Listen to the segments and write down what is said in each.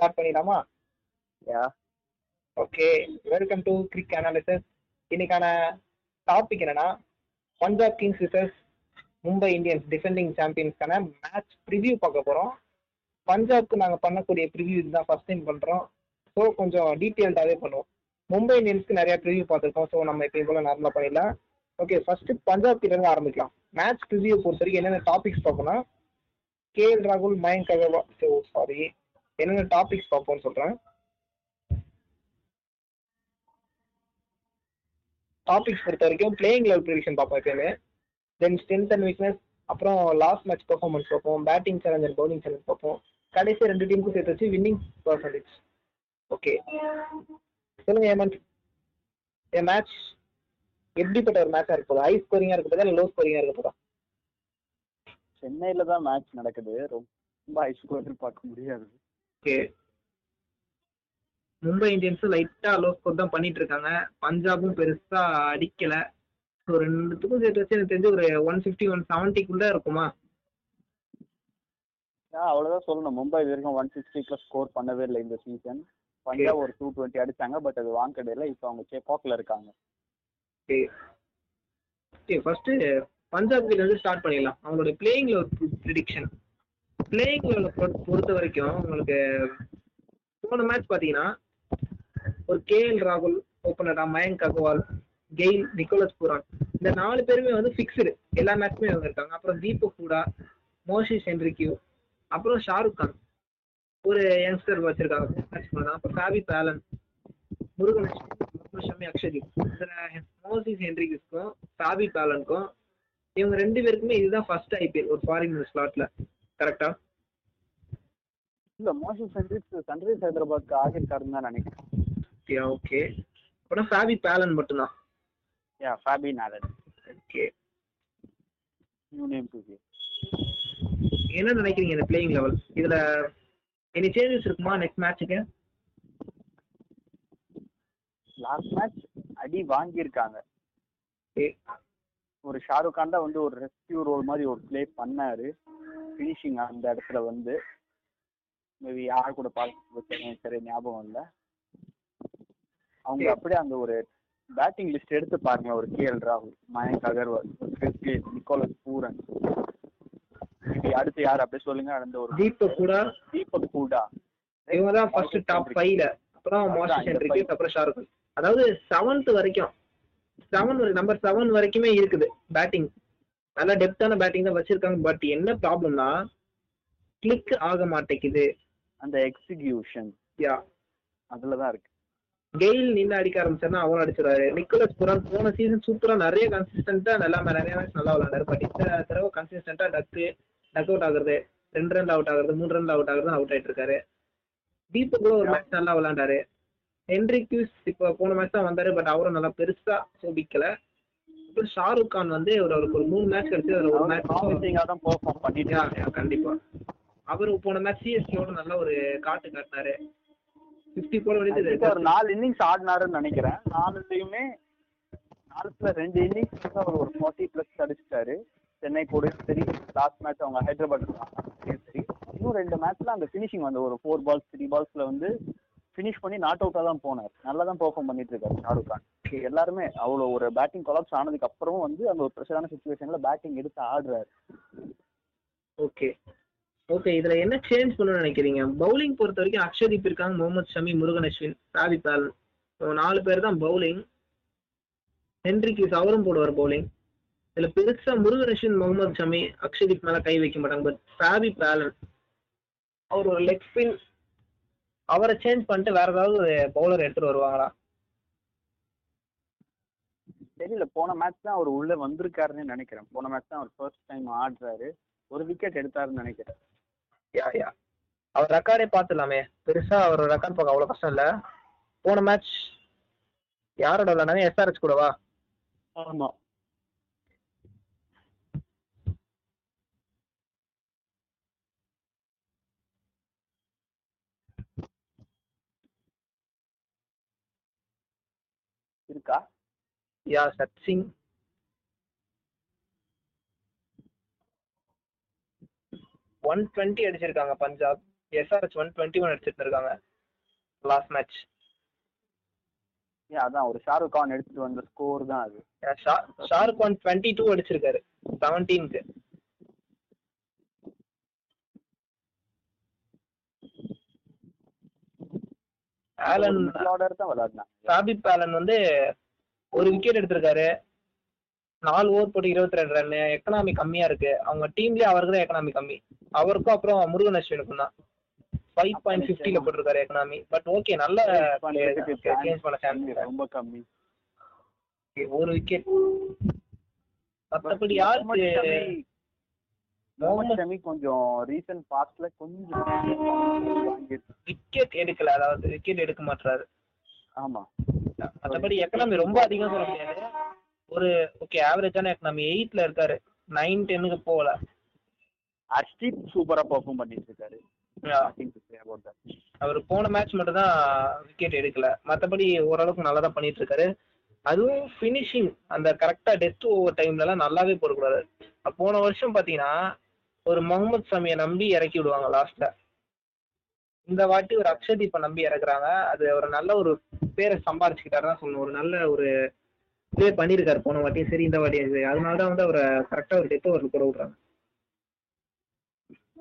Start பண்ணிடலாமா? Yeah okay welcome to cric analysis இன்னைக்கான topic என்னன்னா Punjab Kings versus Mumbai Indians defending சாம்பியன்ஸ்க்கான match preview பார்க்க போகிறோம் பஞ்சாப்க்கு நாங்கள் பண்ணக்கூடிய ப்ரிவ்யூ இதுதான் ஃபர்ஸ்ட் டைம் பண்ணுறோம் ஸோ கொஞ்சம் டீட்டெயில்டாகவே பண்ணுவோம். மும்பை இந்தியன்ஸ்க்கு நிறைய ப்ரிவ்யூ பார்த்துருக்கோம். ஸோ நம்ம எப்பயும் போல நார்மலாக பண்ணிடலாம். ஓகே ஃபர்ஸ்ட் பஞ்சாப் கிட்ட இருந்து ஆரம்பிக்கலாம். மேட்ச் ப்ரிவ்யூ பொறுத்த வரைக்கும் என்னென்ன டாபிக்ஸ் பார்ப்போம்னா கே எல் ராகுல் மயங்க் அகர்வால் ஸோ சாரி என்னென்ன டாபிக்ஸ் பார்ப்போம்னு சொல்கிறேன் டாபிக்ஸ் பொறுத்த வரைக்கும் பிளேயிங் லெவல் ப்ரிடிக்ஷன் பார்ப்போம் எப்பயுமே. தென் ஸ்ட்ரென்த் அண்ட் வீக்னஸ் அப்புறம் லாஸ்ட் மேட்ச் பர்ஃபார்மன்ஸ் பார்ப்போம். Batting challenge and bowling challenge பார்ப்போம். கடைசி ரெண்டு டீமுக்கும் சேர்த்து வச்சு வின்னிங் பர்சன்டேஜ் ஓகே சொல்லுங்க ஏமன் என் மேட்ச் எப்படிப்பட்ட ஒரு மேட்சா இருக்க போதா ஹை ஸ்கோரிங்கா இருக்க போதா இல்லை லோ ஸ்கோரிங்கா இருக்க போதா? சென்னையில தான் மேட்ச் நடக்குது. ரொம்ப ஹை ஸ்கோர் பார்க்க முடியாது. ஓகே. மும்பை இந்தியன்ஸ் லைட்டா லோ ஸ்கோர் தான் பண்ணிட்டு இருக்காங்க பஞ்சாபும் பெருசா அடிக்கல. ஸோ ரெண்டுத்துக்கும் சேர்த்து வச்சு எனக்கு தெரிஞ்சு ஒரு ஒன் ஃபிஃப்டி ஒன் செவன்ட்டிக்குள்ள இருக்குமா? அவ்வளவுதான் சொல்லணும். மும்பை இது வரைக்கும் ஒன் சிக்ஸ்டிக்குள்ள ஸ்கோர் பண்ணவே இல்லை இந்த சீசன் பஞ்சாப் ஒரு டூ டுவெண்ட்டி அடிச்சாங்க. பட் அது வாங்கடையில இப்போ அவங்க சேப்பாக்ல இருக்காங்க. ஓகே ஃபர்ஸ்ட் பஞ்சாப் கிட்ட இருந்து ஸ்டார்ட் பண்ணிடலாம். அவங்களோட பிளேயிங் லெவல் ப்ரிடிக்ஷன் பிளேயிங் பொறுத்த வரைக்கும் உங்களுக்கு போன மேட்ச் பார்த்தீங்கன்னா ஒரு கே எல் ராகுல் ஓப்பனரா Mayank Agarwal Gayle Nicholas Pooran. இந்த நாலு பேருமே வந்து ஃபிக்ஸ்டு எல்லா மேட்ச்மே அவங்க இருக்காங்க அப்புறம் தீபக் ஹூடா மோஷிஸ் ஹென்ரிக்யூ அப்புறம் ஷாருக் கான். ஒரு யங்ஸ்டர் வச்சிருக்காங்க. மேட்ச் பண்ணலாம் அப்புறம் ஃபேபி பேலன் முருகன் ஷமி அக்ஷதீப் இந்த மோசிஸ் ஹென்ரிக்ஸ்க்கும் ஃபேபி பேலனுக்கும் இவங்க ரெண்டு பேருக்குமே இதுதான் ஃபர்ஸ்ட் ஐபிஎல் ஒரு ஃபாரின் ஸ்லாட்ல கரெக்டா இல்ல மோஷன் சன்ரைஸ் சன்ரைஸ் ஹைதராபாத்க்கு ஆகியிருக்காருன்னு தான் நினைக்கிறேன். ஓகே ஓகே அப்புறம் ஃபேபி பேலன் மட்டும்தான். Yeah Fabian Allen okay new name to என்ன நினைக்கிறீங்க இந்த பிளேயிங் லெவல் இதுல எனி சேஞ்சஸ் இருக்குமா நெக்ஸ்ட் மேட்ச்சுக்கு லாஸ்ட் மேட்ச் அடி வாங்கியிருக்காங்க. ஒரு ஷாருக் கான் தான் வந்து ஒரு ரெஸ்கியூ ரோல் மாதிரி ஒரு ப்ளே பண்ணாரு. ஃபினிஷிங் அந்த இடத்துல வந்து மேபி யார் கூட பார்த்து சரி ஞாபகம் இல்லை. அவங்க அப்படியே அந்த ஒரு பேட்டிங் லிஸ்ட் எடுத்து பாருங்க ஒரு கே எல் ராகுல் மயங்க் அகர்வால் நிக்கோலஸ் பூரன். அடுத்து யார் அப்படியே சொல்லுங்க அந்த ஒரு தீபக் கூட. தீபக் கூடா. இவங்க தான் ஃபர்ஸ்ட் டாப் ஃபைவ்ல அப்புறம் மோசிஸ் ஹென்ரிக்ஸ் அப்புறம் ஷாருக். அதாவது செவன்த் வரைக்கும் செவன் நம்பர் செவன் வரைக்குமே இருக்குது பேட்டிங் நல்ல டெப்தான பேட்டிங் தான் வச்சிருக்காங்க. பட் என்ன ப்ராப்ளம்னா கிளிக் ஆக மாட்டேங்குது. அந்த எக்ஸிகியூஷன் யா அதுல தான் இருக்கு. கெயில் நின்று அடிக்க ஆரம்பிச்சாருன்னா அவரும் அடிச்சிருவாரு. நிக்கோலஸ் புரான் போன சீசன் சூப்பரா நிறைய கன்சிஸ்டன்டா நல்லா நிறைய மேட்ச் நல்லா விளையாண்டாரு. பட் இந்த தடவை கன்சிஸ்டன்டா டக்கு டக் அவுட் ஆகுறது ரெண்டு ரன் அவுட் ஆகுறது மூணு ரன் அவுட் ஆகுறது அவுட் ஆயிட்டு இருக்காரு தீபக் கூட ஒரு மேட்ச் நல்லா விளையாண்டாரு. ஹென்ரிக்யூஸ் இப்போ போன மேட்ச் தான் வந்தாரு. பட் அவரும் நல்லா பெருசா சோபிக்கல. அப்புறம் ஷாருக் கான் வந்து ஒரு அவருக்கு ஒரு மூணு மேட்ச் கிடைச்சு அதுல ஒரு மேட்ச் தான் பெர்ஃபார்ம் பண்ணிட்டு யா, யா, கண்டிப்பா. அவரு போன மேட்ச் சிஎஸ்கேவோட நல்ல ஒரு காட்டு காட்டினாரு. பிப்டி போட கண்டிப்பா வேண்டியது ஒரு நாலு இன்னிங்ஸ் ஆடினாருன்னு நினைக்கிறேன். நாலுலயுமே நாலுல ரெண்டு இன்னிங்ஸ் அவர் ஒரு ஃபார்ட்டி பிளஸ் அடிச்சிட்டாரு. சென்னை கூட சரி லாஸ்ட் மேட்ச் அவங்க ஹைதராபாத் சரி இன்னும் ரெண்டு மேட்ச்ல அந்த ஃபினிஷிங் வந்து ஒரு ஃபோர் பால்ஸ் த்ரீ பால்ஸ்ல வந்து ஃபினிஷ் பண்ணி நாட் அவுட்டா தான் போனார். நல்லா தான் பெர்ஃபார்ம் பண்ணிட்டு இருக்காரு ஷாருக் கான். எல்லாருமே அவ்வளோ ஒரு பேட்டிங் கொலாப்ஸ் ஆனதுக்கு அப்புறமும் வந்து அந்த ஒரு ப்ரெஷரான சுச்சுவேஷன்ல பேட்டிங் எடுத்து ஆடுறாரு. ஓகே ஓகே இதுல என்ன சேஞ்ச் பண்ணணும்னு நினைக்கிறீங்க? பவுலிங் பொறுத்த வரைக்கும் அக்ஷதீப் இருக்காங்க முகமது ஷமி முருகன் அஸ்வின் சாதி பேலன் நாலு பேர் தான் பவுலிங் ஹென்ரிக்கு அவரும் போடுவார் பவுலிங் இதுல பெருசா முருகன் அஸ்வின் முகமது ஷமி அக்ஷதீப் மேல கை வைக்க மாட்டாங்க பட் சாபி பேலன். அவர் ஒரு லெக் ஸ்பின் அவரை சேஞ்ச் பண்ணிட்டு வேற ஏதாவது பவுலர் எடுத்துட்டு வருவாங்களா? தெரியல. போன மேட்ச் தான் அவர் உள்ள வந்திருக்காருன்னு நினைக்கிறேன். போன மேட்ச் தான் அவர் ஃபர்ஸ்ட் டைம் ஆடுறாரு. ஒரு விக்கெட் எடுத்தாருன்னு நினைக்கிறேன். யா யா. அவர் ரெக்கார்டே பார்த்துலாமே பெருசா அவர் ரெக்கார்ட் பார்க்க அவ்வளோ கஷ்டம் இல்லை. போன மேட்ச் யாரோட விளையாடாங்க எஸ்ஆர்எச் கூடவா? ஆமா. இருக்கா? யா சச்சிங் ஒன் டுவெண்ட்டி அடிச்சிருக்காங்க Punjab. SRH one twenty one அடிச்சிட்டு இருக்காங்க லாஸ்ட் மேட்ச் அதான் ஒரு ஷாருக் கான் எடுத்துட்டு வந்த ஸ்கோர் தான் அது. ஷாருக் ஒன் டுவெண்ட்டி டூ அடிச்சிருக்காரு செவன்டீனுக்கு ஆலன் தான் ஆலன் வந்து ஒரு விக்கெட் எடுத்திருக்காரு. நாலு ஓவர் போட்டு இருபத்தி ரெண்டு ரன் எக்கனாமி கம்மியா இருக்கு. அவங்க டீம்லயே அவருக்கு தான் எக்கனாமி கம்மி. அவருக்கும் அப்புறம் முருகன் அஸ்வினுக்கும் தான். ஃபைவ் பாயிண்ட் ஃபிஃப்டில போட்டிருக்காரு எக்கனாமி பட் ஓகே நல்ல சேஞ்ச் பண்ண சான்ஸ் ரொம்ப கம்மி. ஒரு விக்கெட் மத்தபடி யாருக்கு முகமது ஷமி கொஞ்சம் ரீசன்ட் பாஸ்ட்ல கொஞ்சம். விக்கெட் எடுக்கல அதாவது விக்கெட் எடுக்க மாட்டாரு ஆமா. மத்தபடி எக்கனாமி ரொம்ப அதிகம் சொல்ல முடியாது. ஒரு ஓகே ஆவரேஜான எக்கனாமி எயிட்ல இருக்காரு. நைன் டென்னுக்கு போகல. அர்ஷித் சூப்பரா பெர்ஃபார்ம் பண்ணிட்டு இருக்காரு. அவர் போன மேட்ச் மட்டும் தான் விக்கெட் எடுக்கல. மத்தபடி ஓரளவுக்கு நல்லா தான் பண்ணிட்டு இருக்காரு அதுவும் ஃபினிஷிங் அந்த கரெக்டா டெஸ்ட் ஓவர் டைம்ல எல்லாம் நல்லாவே போடக்கூடாது. போன வருஷம் பாத்தீங்கன்னா ஒரு முகமது சமியை நம்பி இறக்கி விடுவாங்க லாஸ்ட்ல இந்த வாட்டி ஒரு அக்ஷதீப்பை நம்பி இறக்குறாங்க. அது ஒரு நல்ல ஒரு பேரை சம்பாரிச்சுக்கிட்டாரு தான் சொல்லணும். ஒரு நல்ல ஒரு ப்ளே பண்ணியிருக்காரு. போன வாட்டியும் சரி இந்த வாட்டியும் சரி. அதனால தான் வந்து அவரை கரெக்டா ஒரு டெத் ஓவர் கூட விடுறாங்க.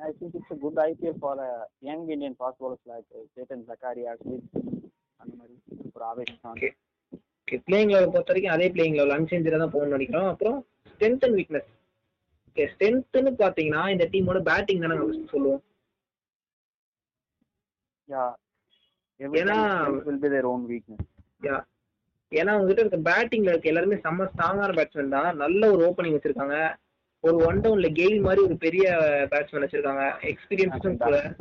I think it's a good IPL for a young Indian fast bowlers like uh, Chetan Zakaria, Smith, அந்த மாதிரி ஒரு Okay. ஓகே பிளேயிங் லெவல் பொறுத்த வரைக்கும் அதே பிளேயிங் லெவல் அன்சேஞ்சில் தான் போகணும்னு நினைக்கிறோம். அப்புறம் ஸ்ட்ரென்த் அண்ட் வீக்னஸ் ஓகே ஸ்ட்ரென்த்னு பார்த்தீங்கன்னா இந்த டீமோட பேட்டிங் தானே நம்ம சொல்லுவோம். Every ஏன்னா- will be their own weakness. யா ஏன்னா அவங்ககிட்ட இருக்க பேட்டிங்ல இருக்க எல்லாருமே செம்ம ஸ்ட்ராங்கான பேட்ஸ்மேன் தான். நல்ல ஒரு ஓப்பனிங் வச்சிருக்காங்க. ஒரு ஒன் டவுன்ல கெயில் மாதிரி ஒரு பெரிய பேட்ஸ்மேன் வச்சிருக்காங்க. எக்ஸ்பீரியன்ஸும் கூட.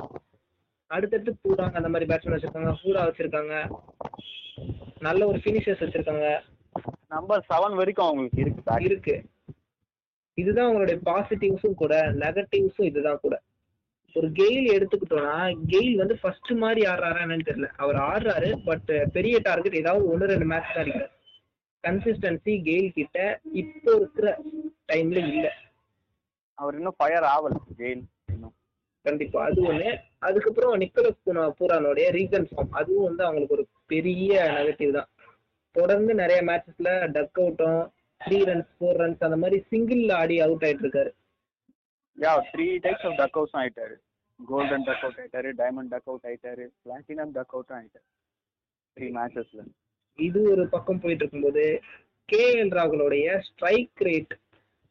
அடுத்தடுத்து பூடாங்க அந்த மாதிரி பேட்ஸ்மேன் வச்சிருக்காங்க. பூரா வச்சிருக்காங்க. நல்ல ஒரு ஃபினிஷர்ஸ் வச்சிருக்காங்க. நம்பர் செவன் வரைக்கும் அவங்களுக்கு இருக்கு. இருக்கு. இதுதான் உங்களுடைய பாசிட்டிவ்ஸும் கூட நெகட்டிவ்ஸும் இதுதான் கூட. ஒரு கெயில் எடுத்துக்கிட்டோம்னா கெயில் வந்து ஃபர்ஸ்ட் மாதிரி ஆடுறாரா என்னன்னு தெரியல. அவர் ஆடுறாரு பட் பெரிய டார்கெட் ஏதாவது ஒன்று ரெண்டு மேட்ச் தான் அடிக்கிறார். கன்சிஸ்டன்சி கெயில் கிட்ட இப்போ இருக்கிற டைம்ல இல்ல. அவர் இன்னும் ஃபயர் ஆகல ஜெயில் இன்னும். கண்டிப்பா அது ஒண்ணு. அதுக்கப்புறம் நிக்கோலஸ் பூரானோடைய ரீசன் ஃபார்ம் அதுவும் வந்து அவங்களுக்கு ஒரு பெரிய நெகட்டிவ் தான். தொடர்ந்து நிறைய மேட்சஸ்ல டக் அவுட்டும் த்ரீ ரன்ஸ் ஃபோர் ரன்ஸ் அந்த மாதிரி சிங்கிள் ஆடி அவுட் ஆயிட்டு இருக்காரு yeah three types of duck outs ஆயிட்டாரு. கோல்டன் டக் அவுட் ஆயிட்டாரு டைமண்ட் டக் அவுட் ஆயிட்டாரு பிளாட்டினம் டக் அவுட் ஆயிட்டாரு த்ரீ மேட்சஸ்ல இது ஒரு பக்கம் போயிட்டு இருக்கும்போது கேஎல் ராகுலோடைய ஸ்ட்ரைக் ரேட்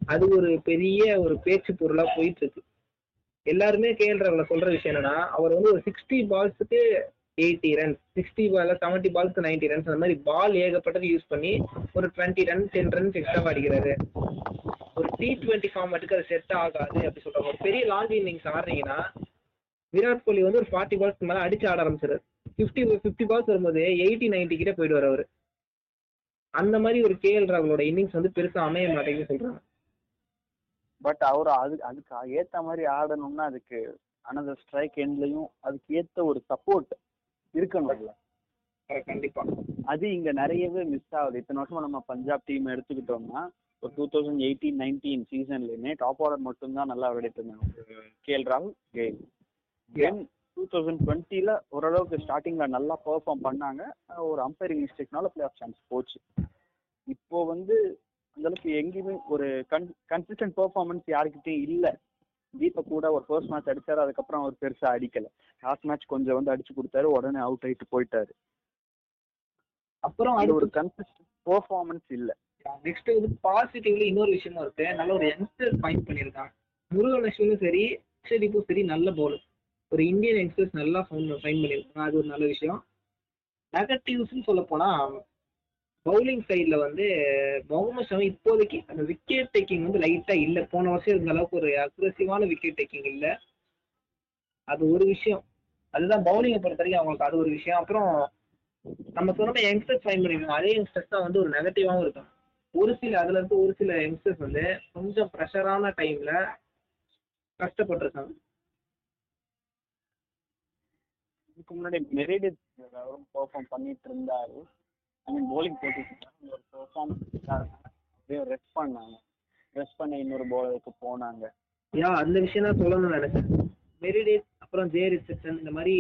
அது ஒரு பெரிய ஒரு பேச்சு பொருளா போயிட்டு இருக்கு எல்லாருமே கேஎல் ராகுல சொல்ற விஷயம் என்னன்னா அவர் வந்து ஒரு sixty பால்ஸுக்கு eighty runs sixty ball seventy பால்ஸ்க்கு ninety runs அந்த மாதிரி பால் ஏகப்பட்டது யூஸ் பண்ணி ஒரு twenty run ten runs extra அடிக்கிறாரு ஒரு டி டுவெண்ட்டி ஃபார்மேட்டுக்கு அது செட் ஆகாது அப்படி சொல்றாங்க ஒரு பெரிய லாங் இன்னிங்ஸ் ஆடுறீங்கன்னா விராட் கோலி வந்து ஒரு ஃபார்ட்டி பால்ஸ்க்கு மேலே அடிச்சு ஆட ஆரம்பிச்சிரு ஃபிஃப்டி ஃபிஃப்டி பால்ஸ் வரும்போது எயிட்டி நைன்டி கிட்ட போயிடுவார் அவரு. அந்த மாதிரி ஒரு கேஎல் ராகுலோட இன்னிங்ஸ் வந்து பெருசா அமைய மாட்டேங்குதுன்னு சொல்றாங்க. பட் அவர் அது அதுக்கு ஏத்த மாதிரி ஆடணும்னா அதுக்கு அனதர் ஸ்ட்ரைக் எண்ட்லயும் அதுக்கு ஏத்த ஒரு சப்போர்ட் இருக்கணும்ல கண்டிப்பா. அது இங்க நிறையவே மிஸ் ஆகுது. இத்தனை வருஷமா நம்ம பஞ்சாப் டீம் எடுத்துக்கிட்டோம்னா ஒரு டூ தௌசண்ட் எயிட்டீன் நைன்டீன் சீசன்லயுமே டாப் ஆர்டர் மட்டும்தான் நல்லா விளையாடிட்டு இருந்தாங்க. கேஎல் ராகுல் கெயில் தென் டூ தௌசண்ட் டுவெண்ட்டில ஓரளவுக்கு ஸ்டார்டிங்ல நல்லா பெர்ஃபார்ம் பண்ணாங்க. ஒரு அம்பைரிங் மிஸ்டேக்னால பிளே ஆஃப் சான்ஸ் போச்சு. இப்போ வந்து அந்த அளவுக்கு எங்கேயுமே ஒரு கன் கன்சிஸ்டன்ட் பெர்ஃபார்மன்ஸ் யாருக்கிட்டையும் இல்ல. தீபக் கூட ஒரு ஃபர்ஸ்ட் மேட்ச் அடிச்சாரு அதுக்கப்புறம் அவர் பெருசா அடிக்கல. லாஸ்ட் மேட்ச் கொஞ்சம் வந்து அடிச்சு கொடுத்தாரு உடனே அவுட் ஆயிட்டு போயிட்டாரு. அப்புறம் அது ஒரு கன்சிஸ்டன்ட் பெர்ஃபார்மன்ஸ் இல்ல. நெக்ஸ்ட் வந்து பாசிட்டிவ்ல இன்னொரு விஷயமும் இருக்கு. நல்ல ஒரு யங்ஸ்டர் ஃபைன் பண்ணியிருக்காங்க முருகன் அஸ்வினும் சரி அக்ஷதீப்பும் சரி நல்ல பவுலர் ஒரு இந்தியன் யங்ஸ்டர்ஸ் நல்லா ஃபைன் பண்ணியிருக்காங்க. அது ஒரு நல்ல விஷயம். நெகட்டிவ்ஸ்னு சொல்ல போனா பவுலிங் சைடுல வந்து முகமது ஷமி இப்போதைக்கு அந்த விக்கெட் டேக்கிங் வந்து லைட்டா இல்ல. போன வருஷம் இருந்த அளவுக்கு ஒரு அக்ரெசிவான விக்கெட் டேக்கிங் இல்ல. அது ஒரு விஷயம். அதுதான் பவுலிங்கை பொறுத்த வரைக்கும் அவங்களுக்கு அது ஒரு விஷயம். அப்புறம் நம்ம சொன்ன யங்ஸ்டர்ஸ் ஃபைன் பண்ணிருக்கோம் அதே யங்ஸ்டர்ஸ் தான் வந்து ஒரு நெகட்டிவாகவும் இருக்கும் ஒரு சில அதுல இருந்து ஒரு சில யங்ஸ்டர்ஸ் வந்து கொஞ்சம் ப்ரெஷரான டைம்ல கஷ்டப்பட்டிருக்காங்க. இதுக்கு முன்னாடி மெரிடித் பெர்ஃபார்ம் பண்ணிட்டு இருந்தாரு. ஐ மீன் போட்டுட்டு ஒரு பெர்ஃபார்மன்ஸ் அப்படியே ரெஸ்ட் பண்ணாங்க. ரெஸ்ட் பண்ண இன்னொரு போலருக்கு போனாங்க. யா அந்த விஷயம் தான் சொல்லணும்னு நினைச்சேன். மெரிடேட் அப்புறம் ஜே ரிசப்ஷன் இந்த மாதிரி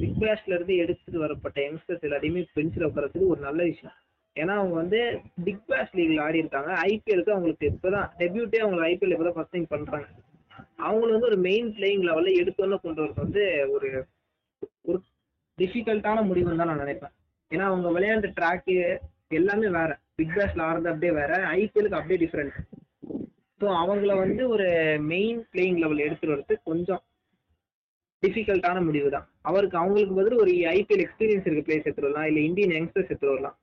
பிக் பேஷ்ல இருந்து எடுத்துட்டு வரப்பட்ட யங்ஸ்டர்ஸ் எல்லாத்தையுமே பெஞ்சில் உட்காரத்துக்கு ஒரு நல்ல விஷயம். ஏன்னா அவங்க வந்து பிக் பேஷ் லீக்ல ஆடி இருக்காங்க. ஐபிஎலுக்கு அவங்களுக்கு இப்பதான் டெபியூட்டே அவங்க ஐபிஎல் இப்பதான் ஃபர்ஸ்ட் டைம் பண்றாங்க. அவங்களை வந்து ஒரு மெயின் பிளேயிங் லெவல்ல எடுத்தோன்னு கொண்டு வரது வந்து ஒரு ஒரு டிஃபிகல்ட்டான முடிவுன்னு தான் நான் நினைப்பேன். ஏன்னா அவங்க விளையாண்ட ட்ராக்கு எல்லாமே வேற. பிக் பேஷ்ல ஆடுறது அப்படியே வேற. ஐபிஎலுக்கு அப்படியே டிஃப்ரெண்ட் ஸோ அவங்கள வந்து ஒரு மெயின் பிளேயிங் லெவல் எடுத்துட்டு வரது கொஞ்சம் டிஃபிகல்ட்டான முடிவு தான் அவருக்கு அவங்களுக்கு பதில் ஒரு ஐபிஎல் எக்ஸ்பீரியன்ஸ் இருக்க பிளேஸ் எடுத்துட்டு வரலாம். இல்லை இந்தியன் யங்ஸ்டர்ஸ் எடுத்துட்டு வரலாம்.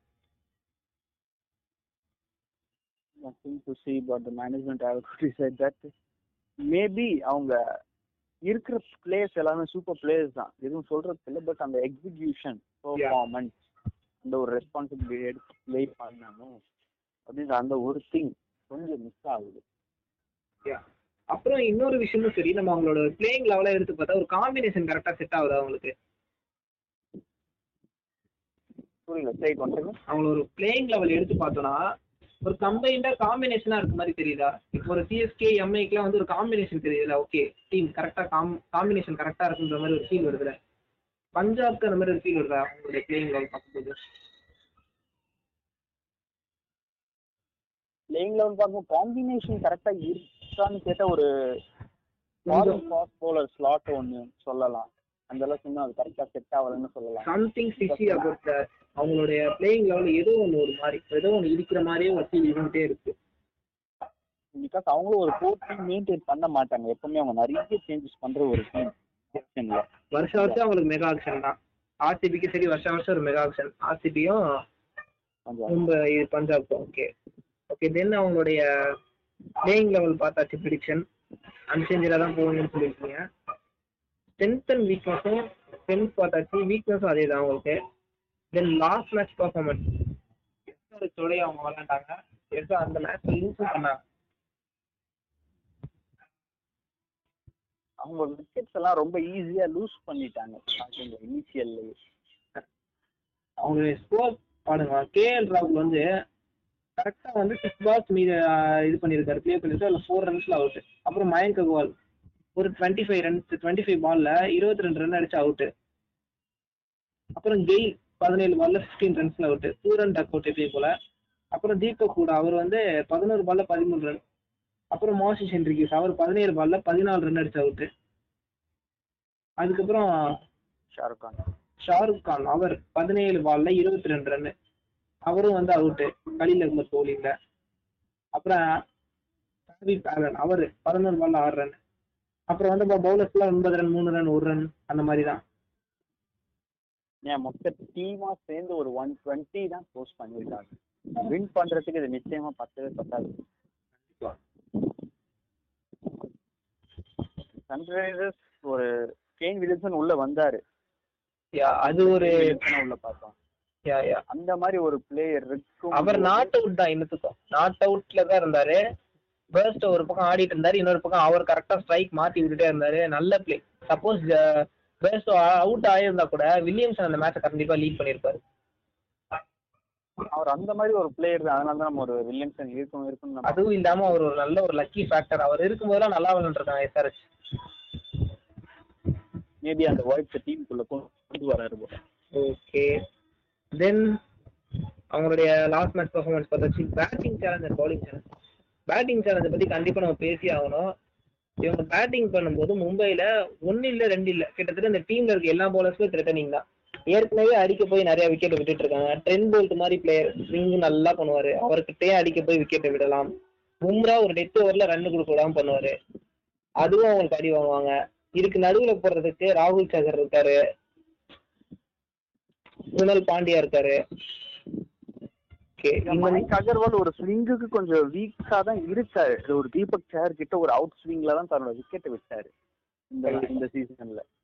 Nothing to see but the management. Have said that. Maybe அவங்க இருக்கிற பிளேயர்ஸ் எல்லாமே சூப்பர் பிளேயர்ஸ் தான். எதுவும் சொல்றது இல்லை பட் அந்த எக்ஸிகியூஷன் பெர்ஃபார்மன்ஸ் அந்த ஒரு ரெஸ்பான்சிபிலிட்டி எடுத்து ப்ளே பண்ணணும் அப்படின்ற அந்த ஒரு திங் கொஞ்சம் மிஸ் ஆகுது. அப்புறம் இன்னொரு விஷயமும் சரி நம்ம அவங்களோட பிளேயிங் லெவலை எடுத்து பார்த்தா ஒரு காம்பினேஷன் கரெக்டா செட் ஆகுது அவங்களுக்கு? புரியல சரி அவங்கள ஒரு பிளேயிங் லெவல் எடுத்து பார்த்தோம்னா ஒரு கம்பைண்டா காம்பினேஷனா இருக்க மாதிரி தெரியுதா? இப்போ ஒரு சிஎஸ்கே எம்ஐக்குலாம் வந்து ஒரு காம்பினேஷன் தெரியுதுல ஓகே டீம் கரெக்டா காம் காம்பினேஷன் கரெக்டா இருக்குன்ற மாதிரி ஒரு ஃபீல் வருதுல பஞ்சாப்க்கு அந்த மாதிரி ஒரு ஃபீல் வருதா? அவங்களுடைய பிளேயிங் லெவல் பார்க்கும்போது? பிளேயிங் லெவல் பார்க்கும் காம்பினேஷன் கரெக்டா இருக்கான்னு கேட்ட ஒரு ஃபாஸ்ட் போலர் ஸ்லாட் ஒன்னு சொல்லலாம். அந்த அளவுக்கு இன்னும் அது கரெக்டா செட் ஆகலன்னு சொல்லலாம். சம்திங் ஃபிஷி அபவுட் அவங்களுடைய பிளேயிங் லெவல் ஏதோ ஒன்று ஒரு மாதிரி ஏதோ ஒன்று இருக்கிற மாதிரியே ஒரு ஃபீல் இருந்துட்டே இருக்கு. பிகாஸ் அவங்களும் ஒரு போட்டி மெயின்டைன் பண்ண மாட்டாங்க. எப்பவுமே அவங்க நிறைய சேஞ்சஸ் பண்ற ஒரு டீம் செக்ஷன்ல வருஷம் வருஷம் அவங்களுக்கு மெகா ஆக்ஷன் தான். ஆர்சிபிக்கு சரி வருஷம் வருஷம் ஒரு மெகா ஆக்ஷன் ஆர்சிபியும் மும்பை இது பஞ்சாப் ஓகே ஓகே தென் அவங்களுடைய பிளேயிங் லெவல் பார்த்தாச்சு ப்ரிடிக்ஷன் அன்சேஞ்சராக தான் போகணும்னு சொல்லியிருக்கீங்க. ஸ்ட்ரென்த் அண்ட் வீக்னஸும் ஸ்ட்ரென்த் பார்த்தாச்சு வீக்னஸும் அதே தான் அவங்களுக்கு தென் லாஸ்ட் மேட்ச் பர்ஃபார்மன்ஸ் எஸ்ஆர்எச்சோடய அவங்க விளாண்டாங்க எஸ் அந்த மேட்ச் லூஸும் பண்ணாங்க? அவங்க விக்கெட்ஸ் எல்லாம் ரொம்ப ஈஸியா லூஸ் பண்ணிட்டாங்க. இனிஷியல்ல அவங்க ஸ்கோர் பாடுங்க கே எல் ராகுல் வந்து கரெக்டா வந்து சிக்ஸ் பால்ஸ் மீது இது பண்ணியிருக்காரு ப்ளே பண்ணிருக்காரு அதில் ஃபோர் ரன்ஸ்ல அவுட் அப்புறம் மயங்க் அகர்வால் ஒரு twenty five runs twenty five பால்ல இருபத்தி ரெண்டு ரன் அடிச்சு அவுட் அப்புறம் கெயில் பதினேழு பால்ல fifteen ரன்ஸ்ல out two run duck out எப்பயும் போல. அப்புறம் தீபக் கூட அவர் வந்து பதினோரு பால்ல பதிமூணு ரன் அப்புறம் மோசிஸ் ஹென்ரிகிஸ் அவர் பதினேழு பால்ல பதினாலு ரன் அடிச்சு அவுட் அதுக்கப்புறம் ஷாருக் கான். ஷாருக் கான் அவர் பதினேழு பால்ல இருபத்தி ரெண்டு ரன் அவரும் வந்து அவுட்டு கலில் அகமத் பவுலிங்ல அப்புறம் சாவி பேலன் அவர் பதினொரு பால்ல ஆறு ரன் அப்புறம் வந்து பவுலர்ஸ்லாம் ஒன்பது ரன் மூணு ரன் ஒரு ரன் அந்த மாதிரி தான். ஏன் மொத்த டீமா சேர்ந்து ஒரு ஒன் டுவெண்ட்டி தான் போஸ்ட் பண்ணியிருக்காங்க. வின் பண்றதுக்கு இது நிச்சயமா பத்தவே பத்தாது. சன்ரைசர்ஸ் ஒரு கேன் வில்லியம்சன் உள்ள வந்தாரு. அது ஒரு உள்ள பார்த்தோம். அந்த மாதிரி ஒரு பிளேயர் இருக்கும் அவர் நாட் அவுட் தான் இன்னத்துக்கும் நாட் அவுட்ல தான் இருந்தாரு. ஃபர்ஸ்ட் ஒரு பக்கம் ஆடிட்டு இருந்தாரு இன்னொரு பக்கம் அவர் கரெக்டா ஸ்ட்ரைக் மாத்தி விட்டுட்டே இருந்தாரு. நல்ல பிளே சப்போஸ் ஃபர்ஸ்ட் அவுட் ஆயிருந்தா கூட வில்லியம்சன் அந்த மேட்சை கண்டிப்பா லீட் பண்ணிருப்பாரு. அவர் அந்த மாதிரி ஒரு பிளேயர் தான். அதனால தான் நம்ம ஒரு வில்லியம்சன் இருக்கும் இருக்கும் அதுவும் இல்லாம அவர் ஒரு நல்ல ஒரு லக்கி ஃபேக்டர் அவர் இருக்கும்போதெல்லாம் நல்லா விளையாண்டுருக்காங்க எஸ்ஆர்எச் மேபி அந்த வாய்ஸ் டீமுக்குள்ள கொண்டு வராரு போல. ஓகே தென் அவங்களுடைய லாஸ்ட் மேட்ச் பர்ஃபார்மன்ஸ் பார்த்தாச்சு. Batting challenge and bowling challenge batting சேலஞ்சை பத்தி கண்டிப்பா நம்ம பேசி ஆகணும். இவங்க பேட்டிங் பண்ணும்போது மும்பைல ஒன்னு இல்ல ரெண்டு இல்ல. கிட்டத்தட்ட இந்த டீம்ல இருக்க எல்லா பவுலர்ஸுமே த்ரெட்டனிங் தான். ஏற்கனவே அடிக்க போய் நிறைய விக்கெட் விட்டுட்டு இருக்காங்க. ட்ரென் போல்ட் மாதிரி பிளேயர் ஸ்விங் நல்லா பண்ணுவாரு. அவர்கிட்டயே அடிக்க போய் விக்கெட்டை விடலாம். பும்ரா ஒரு டெத் ஓவர்ல ரன் கொடுக்க விடாம பண்ணுவாரு. அதுவும் அவங்களுக்கு அடி வாங்குவாங்க. இதுக்கு நடுவுல போடுறதுக்கு ராகுல் சகர் இருக்காரு. குணல் பாண்டியா இருக்காரு. மணிக் அகர்வால் ஒரு ஸ்விங்குக்கு கொஞ்சம் வீக்கா தான் இருக்காரு. ஒரு தீபக் சேர் கிட்ட ஒரு அவுட் ஸ்விங்ல தான் தன்னோட விக்கெட் விட்டாரு. இந்த சீசன்ல ஓகே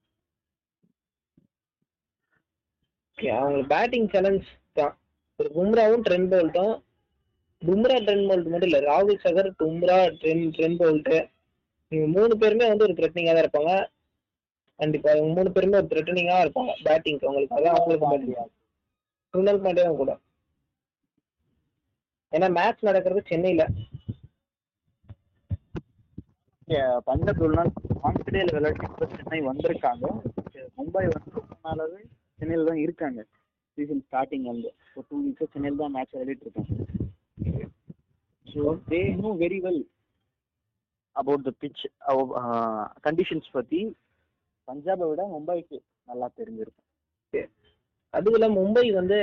அவங்களுக்கு பேட்டிங் சேலஞ்ச் தான். ஒரு பும்ராவும் ட்ரென் போல்ட்டும் பும்ரா ட்ரென் போல்ட் மட்டும் இல்லை ராகுல் சகர் பும்ரா ட்ரென் ட்ரென் போல்ட்டு இவங்க மூணு பேருமே வந்து ஒரு த்ரெட்னிங்காக தான் இருப்பாங்க. கண்டிப்பா இவங்க மூணு பேருமே ஒரு த்ரெட்டனிங்காக இருப்பாங்க பேட்டிங்க்கு அவங்களுக்கு அதான் அவங்களுக்கு batting. குணல் பாண்டியாவும் கூட. ஏன்னா மேட்ச் நடக்கிறது சென்னையில. பஞ்சாப் வான்கடேல விளையாட்டு சென்னை வந்திருக்காங்க. மும்பை வந்து ரொம்ப நாளாவே சென்னையில தான் இருக்காங்க. சீசன் ஸ்டார்டிங் வந்து. ஒரு டூ வீக்ஸ் சென்னையில தான் மேட்ச் விளையாடிட்டு இருக்காங்க. So they know very well about the pitch conditions பத்தி பஞ்சாபை விட மும்பைக்கு நல்லா தெரிஞ்சிருக்கும். அதுவும் இல்லாம மும்பை வந்து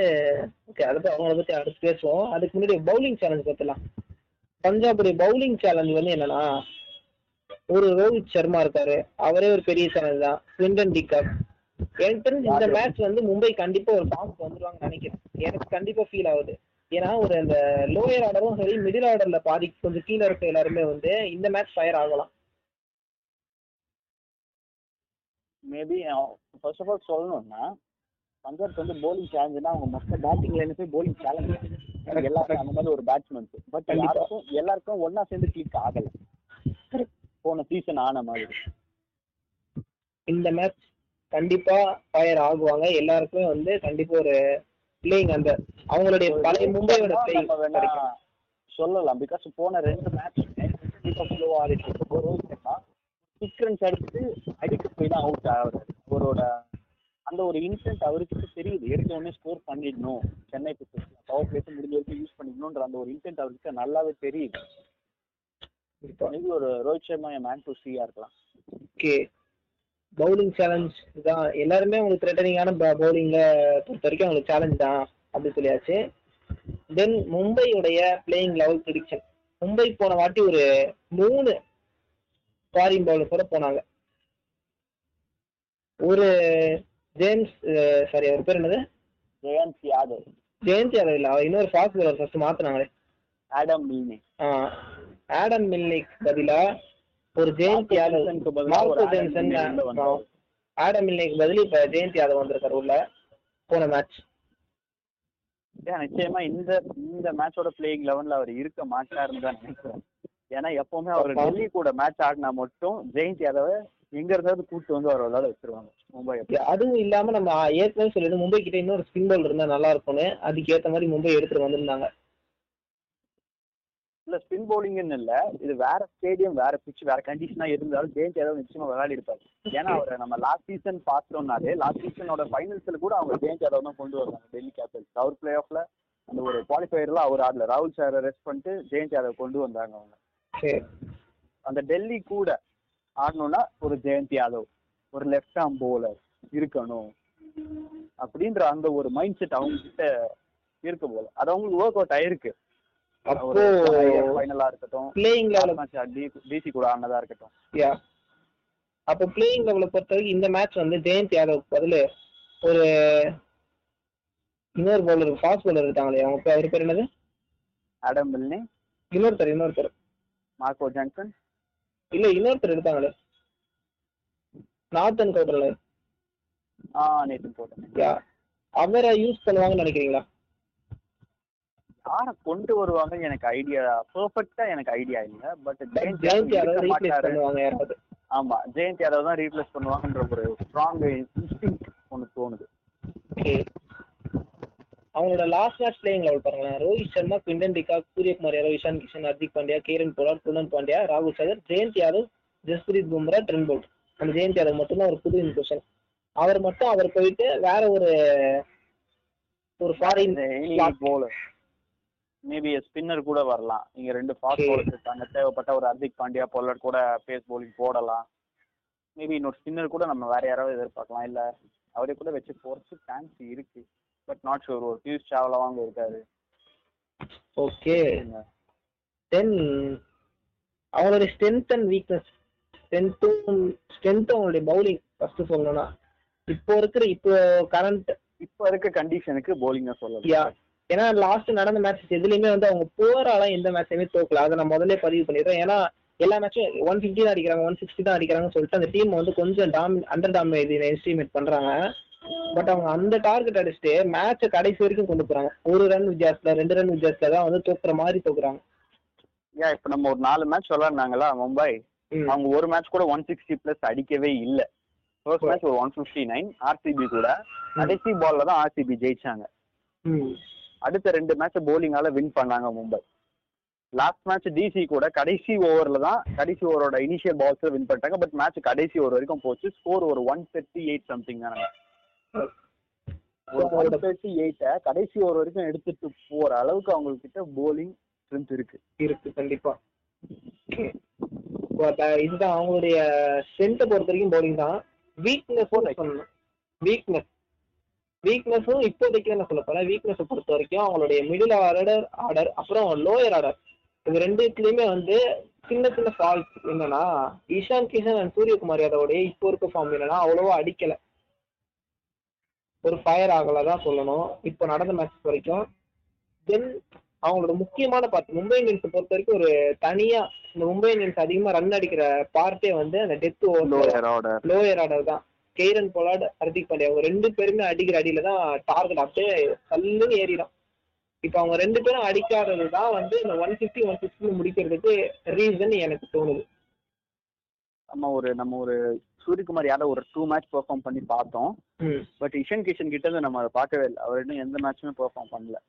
ஓகே அதை பத்தி அவங்கள பத்தி அடுத்து பேசுவோம். அதுக்கு முன்னாடி பவுலிங் சேலஞ்ச் பத்தலாம். பஞ்சாபுடைய பவுலிங் சேலஞ்ச் வந்து என்னன்னா ஒரு ரோஹித் சர்மா இருக்காரு. அவரே ஒரு பெரிய சேலஞ்ச் தான். ஸ்விண்டன் டிகாக் எனக்கு தெரிஞ்சு இந்த? மேட்ச் வந்து மும்பை கண்டிப்பா ஒரு ஃபார்முக்கு வந்துருவாங்கன்னு நினைக்கிறேன். எனக்கு கண்டிப்பா ஃபீல் ஆகுது. ஏன்னா ஒரு அந்த லோயர் ஆர்டரும் சரி மிடில் ஆர்டர்ல பாதி கொஞ்சம் கீழே இருக்க எல்லாருமே வந்து இந்த மேட்ச் ஃபயர் ஆகலாம். மேபி ஃபர்ஸ்ட் ஆஃப் ஆல் சொல்லணும்னா பஞ்சாப் வந்து போலிங் சேலஞ்சுனா அவங்க மொத்த பேட்டிங் லைன் போய் போலிங் சேலஞ்ச் எல்லாருக்கும் அந்த மாதிரி ஒரு பேட்ஸ்மேன்ஸ் பட். யாருக்கும் எல்லாருக்கும் ஒண்ணா சேர்ந்து கிளிக் ஆகல. போன சீசன் ஆன மாதிரி. இந்த மேட்ச் கண்டிப்பா ஃபயர் ஆகுவாங்க. எல்லாருக்குமே வந்து கண்டிப்பா ஒரு பிளேயிங் அந்த அவங்களுடைய பழைய மும்பையோட பிளேயிங் வேணா சொல்லலாம். பிகாஸ் போன ரெண்டு மேட்ச் ஸ்லோவா ஆடிட்டு சிக்ஸ் ரன்ஸ் அடிச்சுட்டு அடிக்க போய் தான் அவுட் ஆகுறாரு அவரோட அந்த ஒரு இன்சென்ட் அவருக்கு தெரியுது. எடுத்த உடனே ஸ்கோர் பண்ணிடணும்? சென்னை பவர் பிளேஸ் முடிஞ்ச வரைக்கும் யூஸ் பண்ணிக்கணும்ன்ற அந்த ஒரு இன்சென்ட் அவருக்கு நல்லாவே தெரியுது. ஒரு ரோஹித் சர்மா மேன் டு சியா இருக்கலாம். ஓகே பவுலிங் சேலஞ்ச் தான். எல்லாருமே உங்களுக்கு த்ரெட்டனிங்கான பவுலிங்ல பொறுத்த வரைக்கும் அவங்களுக்கு சேலஞ்ச் தான் அப்படி சொல்லியாச்சு. தென் மும்பையுடைய பிளேயிங் லெவல் ப்ரிடிக்ஷன் மும்பை போன வாட்டி ஒரு மூணு ஃபாரின் பவுலர்ஸோட போனாங்க. ஒரு ஜேம்ஸ் சாரி அவர் பேர் என்னது? ஜெயந்த் யாதவ். ஜெயந்த் யாதவ் இல்ல இன்னொரு ஃபாஸ்ட் பவுலர் ஃபர்ஸ்ட் மாத்தினாங்களே. ஆடம் மில்னி ஆடம் மில்னிக் பதிலா ஒரு ஜெயந்த் யாதவ் ஜென்சனுக்கு பதிலா ஒரு மார்க்கோ ஆடம் ஜென்சன். ஆடம் மில்னிக்கு பதில் இப்ப ஜெயந்த் யாதவ் வந்திருக்காரு உள்ள. போன மேட்ச் நிச்சயமா இந்த இந்த மேட்சோட பிளேயிங் லெவன்ல அவர் இருக்க மாட்டாருன்னு தான் நினைக்கிறேன். ஏன்னா எப்பவுமே அவர். டெல்லி கூட மேட்ச் ஆடினா மட்டும் ஜெயந்த் யாதவ எங்க இருந்தாவது கூட்டு வந்து அவர் விளையாட வச்சிருவாங்க. மும்பை அதுவும் இல்லாம நம்ம ஏற்கனவே சொல்லிட்டு மும்பை கிட்ட இன்னொரு ஸ்பின் பவுலர் இருந்தா நல்லா இருக்கும்னு. அதுக்கு ஏத்த மாதிரி மும்பை எடுத்துட்டு வந்திருந்தாங்க. இல்ல ஸ்பின் பவுலிங்னு இல்ல. இது வேற ஸ்டேடியம் வேற பிட்ச் வேற கண்டிஷனா இருந்தாலும் ஜெயந்த் யாதவ் நிச்சயமா விளையாடி இருப்பாரு. ஏன்னா அவரை நம்ம லாஸ்ட் சீசன் பார்த்தோம்னாலே லாஸ்ட் சீசனோட ஃபைனல்ஸ்ல கூட அவங்க ஜெயந்த் யாதவ் தான் கொண்டு வருவாங்க டெல்லி கேபிட்டல்ஸ் அவர் பிளே ஆஃப்ல அந்த ஒரு குவாலிஃபயர்ல அவர் ஆடல. ராகுல் சாரை ரெஸ்ட் பண்ணிட்டு ஜெயந்த் யாதவ் கொண்டு வந்தாங்க அவங்க. அந்த டெல்லி கூட ஆடணும்னா ஒரு ஜெயந்த் யாதவ் ஒரு லெஃப்ட் ஆர்ம் bowler இருக்கணும் அப்படின்ற அந்த ஒரு மைண்ட் செட் அவங்க கிட்ட இருக்கு போல. அது அவங்களுக்கு ஒர்க் அவுட் ஆயிருக்கு. அப்போ ஃபைனலா இருக்கட்டும். பிளேயிங் லெவல் டிசி கூட ஆனதா இருக்கட்டும். யா அப்போ பிளேயிங் லெவலை பொறுத்த வரைக்கும் இந்த மேட்ச் வந்து ஜெயந்த் யாதவ் பதில் ஒரு இன்னொரு பவுலர் ஃபாஸ்ட் பவுலர் இருக்காங்களே அவங்க பேர் அவர் பேர் என்னது? ஆடம் மில்னி இன்னொருத்தர் இன்னொருத்தர் மார்க்கோ ஜான்சன் இல்ல இன்னொருத்தர் எடுத்தாங்களே. நார்த்தன் கவுண்டர்ல ஆ போட்டேன் யா அவரை யூஸ் பண்ணுவாங்கன்னு நினைக்கிறீங்களா? யாரை கொண்டு வருவாங்கன்னு எனக்கு ஐடியா பெர்ஃபெக்ட்டா எனக்கு ஐடியா இல்ல. பட் ஜெயந்த் யாராவது ஆமா ஜெயந்த் யாதவ் தான் ரீப்ளேஸ் பண்ணுவாங்கன்ற ஒரு ஸ்ட்ராங் இன்ஸ்டிங் ஒன்னு தோணுது. அவங்களோட லாஸ்ட் மேட்ச் பிளேயிங் லெவல் பாருங்களேன். Rohit Sharma Quinton de Kock Suryakumar Yadav Ishan Kishan Hardik Pandya Kieron Pollard Krunal Pandya ராகுல் சாகர் ஜெயந்த் யாதவ் ஜஸ்பிரீத் பும்ரா ட்ரென் போல்ட் அந்த ஜெயந்த் யாதவ் மட்டும்தான் ஒரு புது இன்க்ளூஷன் அவர் மட்டும் அவர் போயிட்டு வேற ஒரு ஒரு ஃபாரின் போலர் மேபி ஸ்பின்னர் கூட வரலாம். இங்க ரெண்டு ஃபாஸ்ட். பவுலர்ஸ் இருக்காங்க. தேவைப்பட்ட ஒரு ஹர்திக் பாண்டியா போலர் கூட பேஸ் bowling போடலாம். மேபி இன்னொரு ஸ்பின்னர் கூட நம்ம வேற யாராவது எதிர்பார்க்கலாம். இல்ல அவரே கூட வச்சு போறதுக்கு சான்ஸ் இருக்கு. பட் நாட் ஷூர் ஒரு பியூஷ் சாவ்லா வாங்க இருக்காரு ஓகே தென் அவங்களுடைய ஸ்ட்ரென்த் அண்ட் வீக்னஸ் ஸ்ட்ரென்த்தும் ஸ்ட்ரென்த்தும் அவங்களுடைய பவுலிங் ஃபர்ஸ்ட் சொல்லணும்னா இப்போ இருக்கிற இப்போ கரண்ட் இப்ப இருக்க கண்டிஷனுக்கு தான் சொல்லலாம் ஏன்னா லாஸ்ட் நடந்த மேட்சஸ் எதுலயுமே வந்து அவங்க போராலாம் எந்த மேட்சையுமே தோக்கல. அதை நான் முதல்ல பதிவு பண்ணிடுறேன். ஏன்னா எல்லா மேட்சும் ஒன் ஃபிஃப்டி தான் அடிக்கிறாங்க ஒன் சிக்ஸ்டி தான் அடிக்கிறாங்கன்னு சொல்லிட்டு அந்த டீம் வந்து கொஞ்சம் டாமி அண்டர் டாமினேட் எஸ்டிமேட் பண்றாங்க. பட் அவங்க அந்த டார்கெட் அடிச்சுட்டு மேட்சை கடைசி வரைக்கும் கொண்டு போறாங்க. ஒரு ரன் வித்தியாசத்துல ரெண்டு ரன் வித்தியாசத்துல தான் வந்து தோக்குற மாதிரி தோக்குறாங்க. ஏன் இப்ப நம்ம ஒரு நாலு மேட்ச் விளையாடுனாங்களா மும்பை. அவங்க ஒரு மேட்ச் கூட ஒன் சிக்ஸ்டி பிளஸ் அடிக்கவே இல்ல. ஃபர்ஸ்ட் மேட்ச் ஒரு ஒன் ஃபிஃப்டி நைன் ஆர்சிபி கூட. கடைசி பால்ல தான் ஆர்சிபி ஜெயிச்சாங்க. அடுத்த ரெண்டு மேட்ச் போலிங்கால வின் பண்ணாங்க மும்பை. லாஸ்ட் மேட்ச் டிசி கூட கடைசி ஓவர்ல தான் கடைசி ஓவரோட இனிஷியல் பால்ஸ் வின் பண்ணிட்டாங்க. பட் மேட்ச் கடைசி ஓவர் வரைக்கும் போச்சு. ஸ்கோர் ஒரு ஒன் தேர்ட்டி எயிட் சம்திங் தானே. ஒரு ஒன் தேர்ட்டி எயிட்ட கடைசி ஓவர் வரைக்கும் எடுத்துட்டு போற அளவுக்கு அவங்க கிட்ட போலிங் ஸ்ட்ரென்த் இருக்கு. இருக்கு கண்டிப்பா. இதுதான் அவங்களுடைய ஸ்ட்ரென்த்தை பொறுத்த வரைக்கும் போலிங் தான். வீக்னஸ் சொல்லணும். வீக்னஸ் வீக்னஸும் இப்போதைக்கு என்ன சொல்ல போறேன். வீக்னஸை பொறுத்த வரைக்கும் அவங்களுடைய மிடில் ஆர்டர் ஆர்டர் அப்புறம் லோயர் ஆர்டர் இது ரெண்டுத்துலயுமே வந்து சின்ன சின்ன ஃபால்ட் என்னன்னா ஈஷான் கிஷன் அண்ட் சூரியகுமார் யாதவோடைய இப்போ இருக்க ஃபார்ம் என்னன்னா அவ்வளவா அடிக்கல. ஒரு ஃபயர் ஆகல தான் சொல்லணும். இப்போ நடந்த மேட்ச் வரைக்கும் தென் அவங்களோட முக்கியமான பார்ட் மும்பை இந்தியன்ஸ் பொறுத்த வரைக்கும் ஒரு தனியா இந்த மும்பை இந்தியன்ஸ் அதிகமா ரன் அடிக்கிற பார்ட்டே வந்து அந்த டெத் ஓவர் லோயர் ஆர்டர் தான். Kieron Pollard Hardik Pandya. அவங்க ரெண்டு பேருமே அடிக்கிற அடியில தான் டார்கெட் அப்படியே கல்லுன்னு ஏறிடும் இப்போ அவங்க ரெண்டு பேரும் அடிக்காதது தான் வந்து இந்த ஒன் ஃபிஃப்டி ஒன் ஃபிஃப்டி முடிக்கிறதுக்கு ரீசன் எனக்கு தோணுது. நம்ம ஒரு நம்ம ஒரு சூரியகுமார் யாதவ் ஒரு டூ மேட்ச் பெர்ஃபார்ம் பண்ணி பார்த்தோம். பட் இஷன் கிஷன் கிட்ட இருந்து நம்ம அதை பார்க்கவே இல்லை. அவர் இன்னும் எந்த மேட்சுமே பெர்ஃபார்ம் பண்ணல.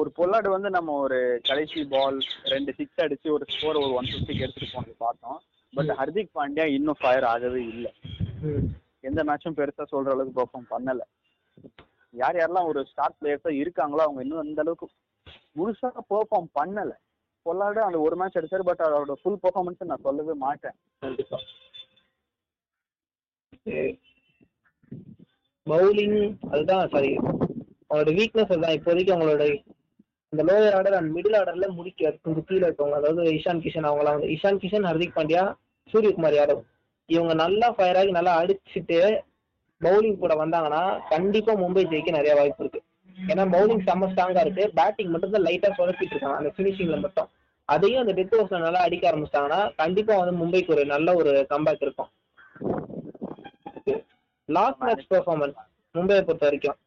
ஒரு பொல்லாடு வந்து நம்ம ஒரு கடைசி பால் ரெண்டு சிக்ஸ் அடிச்சு ஒரு ஸ்கோர் ஒரு ஒன் ஃபிஃப்டிக்கு எடுத்துட்டு போனது பார்த்தோம். பட் ஹர்திக் பாண்டியா இன்னும் ஃபயர் ஆகவே இல்லை. ம் எந்த மேட்சும் பெருசா சொல்ற அளவுக்கு பெர்ஃபார்ம் பண்ணல. யார் யாரெல்லாம் ஒரு ஸ்டார்ட் பிளேயர்ஸா இருக்காங்களோ அவங்க இன்னும் அந்த அளவுக்கு முழுசா பெர்ஃபார்ம் பண்ணல. பொல்லாடு அந்த ஒரு மேட்ச் அடிச்சாரு பட் அதோட ஃபுல் பெர்ஃபார்மன்ஸ் நான் சொல்லவே மாட்டேன். பவுலிங் அதுதான் சாரி அவங்களோட வீக்னஸ் அதுதான். இப்போதைக்கு அவங்களோட இந்த லோயர் ஆர்டர் அண்ட் மிடில் ஆர்டர்ல முடிக்க கொஞ்சம் கீழே இருக்கவங்க அதாவது இஷான் கிஷன் அவங்களாம் வந்து இஷான் கிஷன் ஹர்திக் பாண்டியா சூரியகுமார் யாதவ். இவங்க நல்லா ஃபயர் ஆகி நல்லா அடிச்சுட்டு பவுலிங் கூட வந்தாங்கன்னா கண்டிப்பா மும்பை ஜெயிக்க நிறைய வாய்ப்பு இருக்கு. ஏன்னா பவுலிங் செம்ம ஸ்ட்ராங்கா இருக்கு. பேட்டிங் மட்டும் தான் லைட்டா சொதப்பிட்டு இருக்காங்க அந்த பினிஷிங்ல மட்டும். அதையும் அந்த டெத் ஓவர்ஸ்ல நல்லா அடிக்க ஆரம்பிச்சிட்டாங்கன்னா கண்டிப்பா வந்து மும்பைக்கு ஒரு நல்ல ஒரு கம்பேக் இருக்கும். லாஸ்ட் மேட்ச் பெர்ஃபார்மன்ஸ் மும்பையை பொறுத்த வரைக்கும்.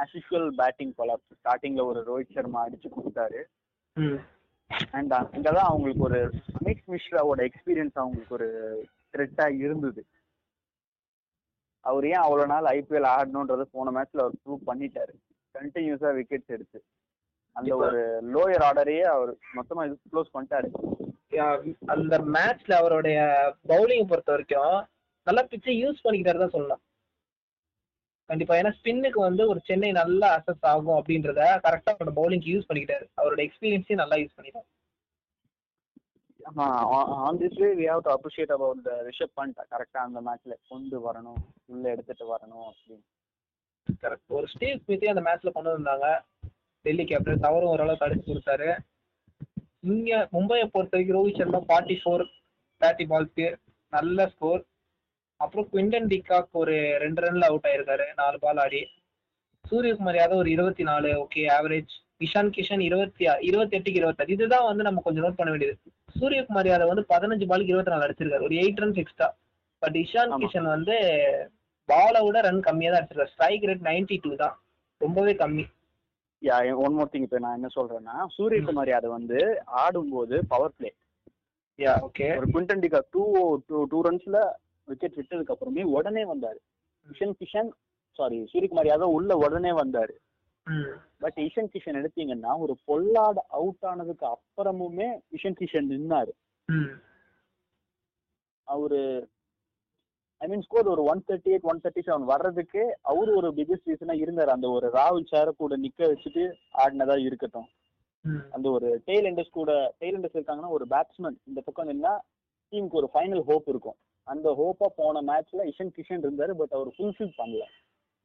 ஆஸ் யூஷுவல் பேட்டிங் கொலாப்ஸ் ஸ்டார்டிங்ல ஒரு ரோஹித் சர்மா அடிச்சு கொடுத்தாரு. அண்ட் அங்கதான் அவங்களுக்கு ஒரு அமித் மிஸ்ராவோட எக்ஸ்பீரியன்ஸ் அவங்களுக்கு ஒரு த்ரெட்டா இருந்தது. அவர் ஏன் அவ்வளவு நாள் ஐபிஎல் ஆடணுன்றத போன மேட்ச்ல அவர் ப்ரூவ் பண்ணிட்டாரு. கண்டினியூஸா விக்கெட்ஸ் எடுத்து. அந்த ஒரு லோயர் ஆர்டரையே அவர் மொத்தமா இது க்ளோஸ் பண்ணிட்டாரு. அந்த மேட்ச்ல அவருடைய பவுலிங் பொறுத்த வரைக்கும் நல்லா பிச்சை யூஸ் பண்ணிக்கிட்டாரு தான் சொல்லலாம். கண்டிப்பா. ஏன்னா ஸ்பின்னுக்கு வந்து ஒரு சென்னை நல்லா அசஸ் ஆகும் அப்படின்றத கரெக்டா அவரோட பவுலிங்க்கு யூஸ் பண்ணிக்கிட்டாரு. அவரோட எக்ஸ்பீரியன்ஸையும் நல்லா யூஸ் பண்ணிட்டாரு. ஆமா on this way we have to appreciate about the Rishabh Pant கரெக்டா அந்த மேட்ச்ல கொண்டு வரணும். உள்ள எடுத்துட்டு வரணும் அப்படின்னு. கரெக்ட் ஒரு ஸ்டீவ் ஸ்மித்தையும் அந்த மேட்ச்ல கொண்டு வந்தாங்க. டெல்லி கேப்டன் அவரும் ஓரளவுக்கு அடிச்சு கொடுத்தாரு. இங்க மும்பையை பொறுத்த வரைக்கும் Rohit Sharma forty four thirty பால்ஸ்க்கு நல்ல ஸ்கோர் அப்புறம் குவிண்டன் டிகாக் ஒரு ரெண்டு ரன்ல அவுட் ஆயிருக்காரு. நாலு பால் ஆடி. சூரியகுமார் யாதவ் ஒரு இருபத்தி நாலு. ஓகே ஆவரேஜ் இஷான் கிஷன் இருபத்தி இருபத்தி எட்டுக்கு இருபத்தாறு. இதுதான் வந்து நம்ம கொஞ்சம் நோட் பண்ண வேண்டியது. சூரியகுமார் யாதவ் வந்து பதினஞ்சு பாலுக்கு இருபத்தி நாலு அடிச்சிருக்காரு. ஒரு eight runs extra but Ishan. Kishan வந்து பாலை விட ரன் கம்மியா தான் அடிச்சிருக்காரு. ஸ்ட்ரைக் ரேட் நைன்டி டூ தான். ரொம்பவே கம்மி. யா ஒன் மோர் திங் இப்போ நான் என்ன சொல்றேன்னா சூரியகுமார் யாதவ் வந்து ஆடும்போது பவர் பிளே யா ஓகே ஒரு Quinton de Kock two two two ரன்ஸ்ல wicket விட்டதுக்கு அப்புறமே உடனே வந்தாரு. இஷன் கிஷன் சாரி சூரியகுமார் யாதவ் உள்ள உடனே வந்தாரு. பட் இஷன் கிஷன் எடுத்தீங்கன்னா ஒரு பொல்லாட அவுட் ஆனதுக்கு அப்புறமுமே இஷன் கிஷன் நின்னாரு. அவரு ஐ மீன் ஸ்கோர் ஒரு one thirty eight one thirty seven வர்றதுக்கு அவரு ஒரு பிகஸ்ட் ரீசனா இருந்தாரு. அந்த ஒரு ராகுல் சார கூட நிக்க வச்சுட்டு ஆடினதா இருக்கட்டும். அந்த ஒரு டெய்ல் எண்டர்ஸ் கூட டெய்ல் எண்டர்ஸ் இருக்காங்கன்னா ஒரு பேட்ஸ்மேன் இந்த பக்கம் நின்னா டீமுக்கு ஒரு ஃபைனல் ஹோப் இருக்கும். அந்த ஹோப்பா போன மேட்ச்ல இஷன் கிஷன் இருந்தாரு பட் அவர் ஃபுல்ஃபில் பண்ணல.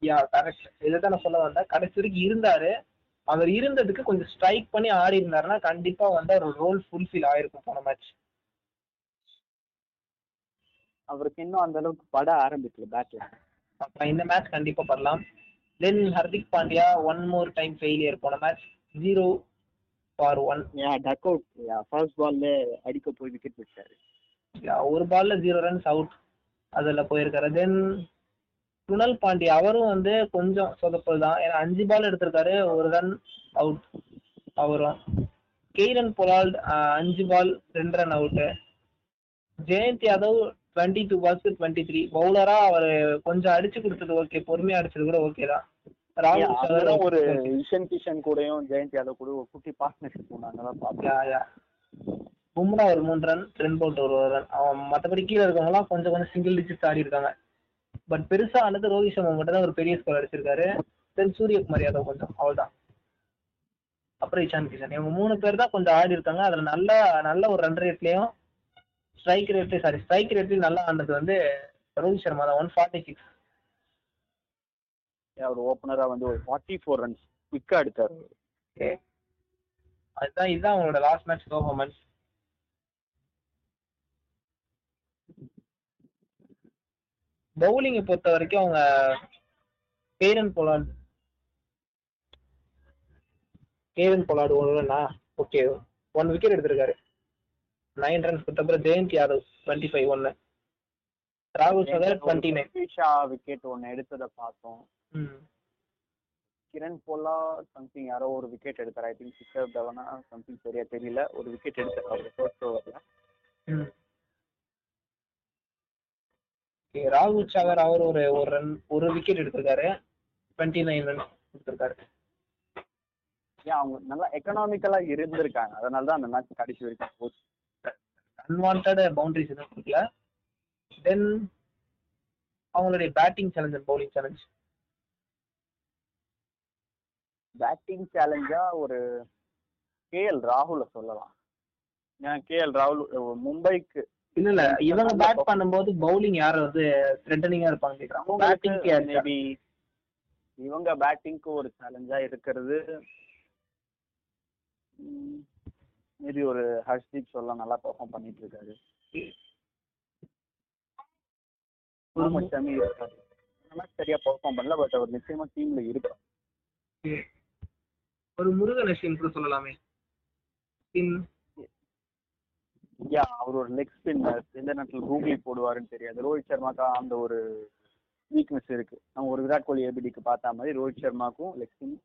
யா கரெக்ட் இதை தான் நான் சொல்ல வந்தேன். கடைசி வரைக்கும் இருந்தாரு. அவர் இருந்ததுக்கு கொஞ்சம் ஸ்ட்ரைக் பண்ணி ஆடி இருந்தாருன்னா கண்டிப்பா வந்து அவர் ரோல் ஃபுல்ஃபில் ஆயிருக்கும் போன மேட்ச் அவருக்கு இன்னும் அந்த அளவுக்கு பட ஆரம்பிக்கல பேட்ல அப்புறம் இந்த மேட்ச் கண்டிப்பா பண்ணலாம். Then Hardik Pandya one more time failure போன match zero for one duck out first பால்ல அடிக்க போய் விக்கெட் விட்டாரு ஒரு பால்ல ஜீரோ ரன்ஸ் அவுட் அதுல போயிருக்காரு. தென் குணல் பாண்டியா அவரும் வந்து கொஞ்சம் சொதப்பல் தான் ஏன்னா அஞ்சு பால் எடுத்திருக்காரு ஒரு ரன் அவுட் அவரும் கெய்ரன் பொலால்ட் அஞ்சு பால் ரெண்டு run out Jayant Yadav twenty two balls twenty three பவுலரா அவர் கொஞ்சம் அடிச்சு கொடுத்தது ஓகே பொறுமையா அடிச்சது கூட ஓகே தான். ராகுல் ஒரு இஷன் கிஷன் கூடயும் ஜெயந்த் யாதவ் கூட ஒரு குட்டி பார்ட்னர்ஷிப் ஒன்று பும்ரா ஒரு மூணு ரன் ட்ரென் போல்ட் ஒரு ரன் அவன் மற்றபடி கீழே இருக்கவங்கலாம் கொஞ்சம் கொஞ்சம் சிங்கிள் டிஜிட்ஸ் ஆடி இருக்காங்க. பட் பெருசா ஆனது ரோஹித் சர்மா மட்டும் தான் ஒரு பெரிய ஸ்கோர் அடிச்சிருக்காரு. தென் சூரியகுமார் யாதவ் கொஞ்சம் அவ்வளவுதான். அப்புறம் இஷான் கிஷன். இவங்க மூணு பேர் தான் கொஞ்சம் ஆடி இருக்காங்க. அதுல நல்ல நல்ல ஒரு ரன் ரேட்லயும் ஸ்ட்ரைக் ரேட்லயும் சாரி ஸ்ட்ரைக் ரேட்லயும் நல்லா ஆனது வந்து ரோஹித் சர்மா தான். ஒன் ஃபார்ட்டி சிக்ஸ் அவர் ஓப்பனரா வந்து ஒரு ஃபார்ட்டி ஃபோர் ரன்ஸ் குவிக்கா எடுத்தார். ஓகே அதுதான் இதுதான் அவங்களோட லாஸ்ட் மேட்ச் பெர்ஃபார்மன்ஸ் பவுலிங்கை பொறுத்த வரைக்கும் அவங்க கேரன் பொலாட் கேவன் பொலாட் ஒன்றுனா ஓகே ஒன் விக்கெட் எடுத்திருக்காரு. நைன் ரன்ஸ் கொடுத்தப்பறம் ஜெயந்த் யாதவ் டுவெண்ட்டி ஃபைவ் ஒன்று ராகுல் சகர் டுவெண்ட்டி நைன் ஷா விக்கெட் ஒன்னு எடுத்ததை பார்த்தோம். கிரண் போலா சம்திங் யாரோ ஒரு விக்கெட் எடுத்தார். ஐ திங்க் சிக்ஸர் தவனா சம்திங் சரியா தெரியல. ஒரு விக்கெட் எடுத்தார் அவர் ஃபர்ஸ்ட் ஓவர்ல ராகுல் சாகர் அவர் ஒரு ஒரு ரன் ஒரு விக்கெட் எடுத்திருக்காரு. டுவெண்ட்டி நைன் ரன் கொடுத்திருக்காரு ஏன் அவங்க நல்லா எக்கனாமிக்கலா இருந்திருக்காங்க. அதனால தான் அந்த மேட்ச் கடைசி வரைக்கும் போச்சு. அன்வான்ட் பவுண்டரிஸ் எதுவும் கொடுக்கல. தென் அவங்களுடைய batting challenge and bowling challenge batting சேலஞ்சா ஒரு கேஎல் ராகுல சொல்லலாம். ஏன் கேஎல் ராகுல் அஹ் மும்பைக்கு இல்ல இல்ல. இவங்க பேட் பண்ணும்போது பவுலிங் யார் வந்து த்ரெட்டனிங்கா இருப்பாங்க கேக்குறாங்க பேட்டிங் மேபி இவங்க பேட்டிங்க்கு ஒரு சேலஞ்சா இருக்கிறது. மேபி ஒரு ஹர்ஷ்தீப் சொல்லலாம் நல்லா பெர்ஃபார்ம் பண்ணிட்டு இருக்காரு. சரியா பெர்ஃபார்ம் பண்ணல பட் அவர் நிச்சயமா டீம்ல இருக்கார் ஒரு முருகன் கூட சொல்லலாமே. ஸ்பின் யா அவர் ஒரு லெக் ஸ்பின்னர் எந்த நேரத்தில் கூகுளி போடுவாருன்னு தெரியாது. ரோஹித் சர்மாக்கா அந்த ஒரு வீக்னஸ் இருக்கு. நம்ம ஒரு விராட் கோலி ஏபிடிக்கு பார்த்த மாதிரி ரோஹித் சர்மாக்கும் லெக் ஸ்பின்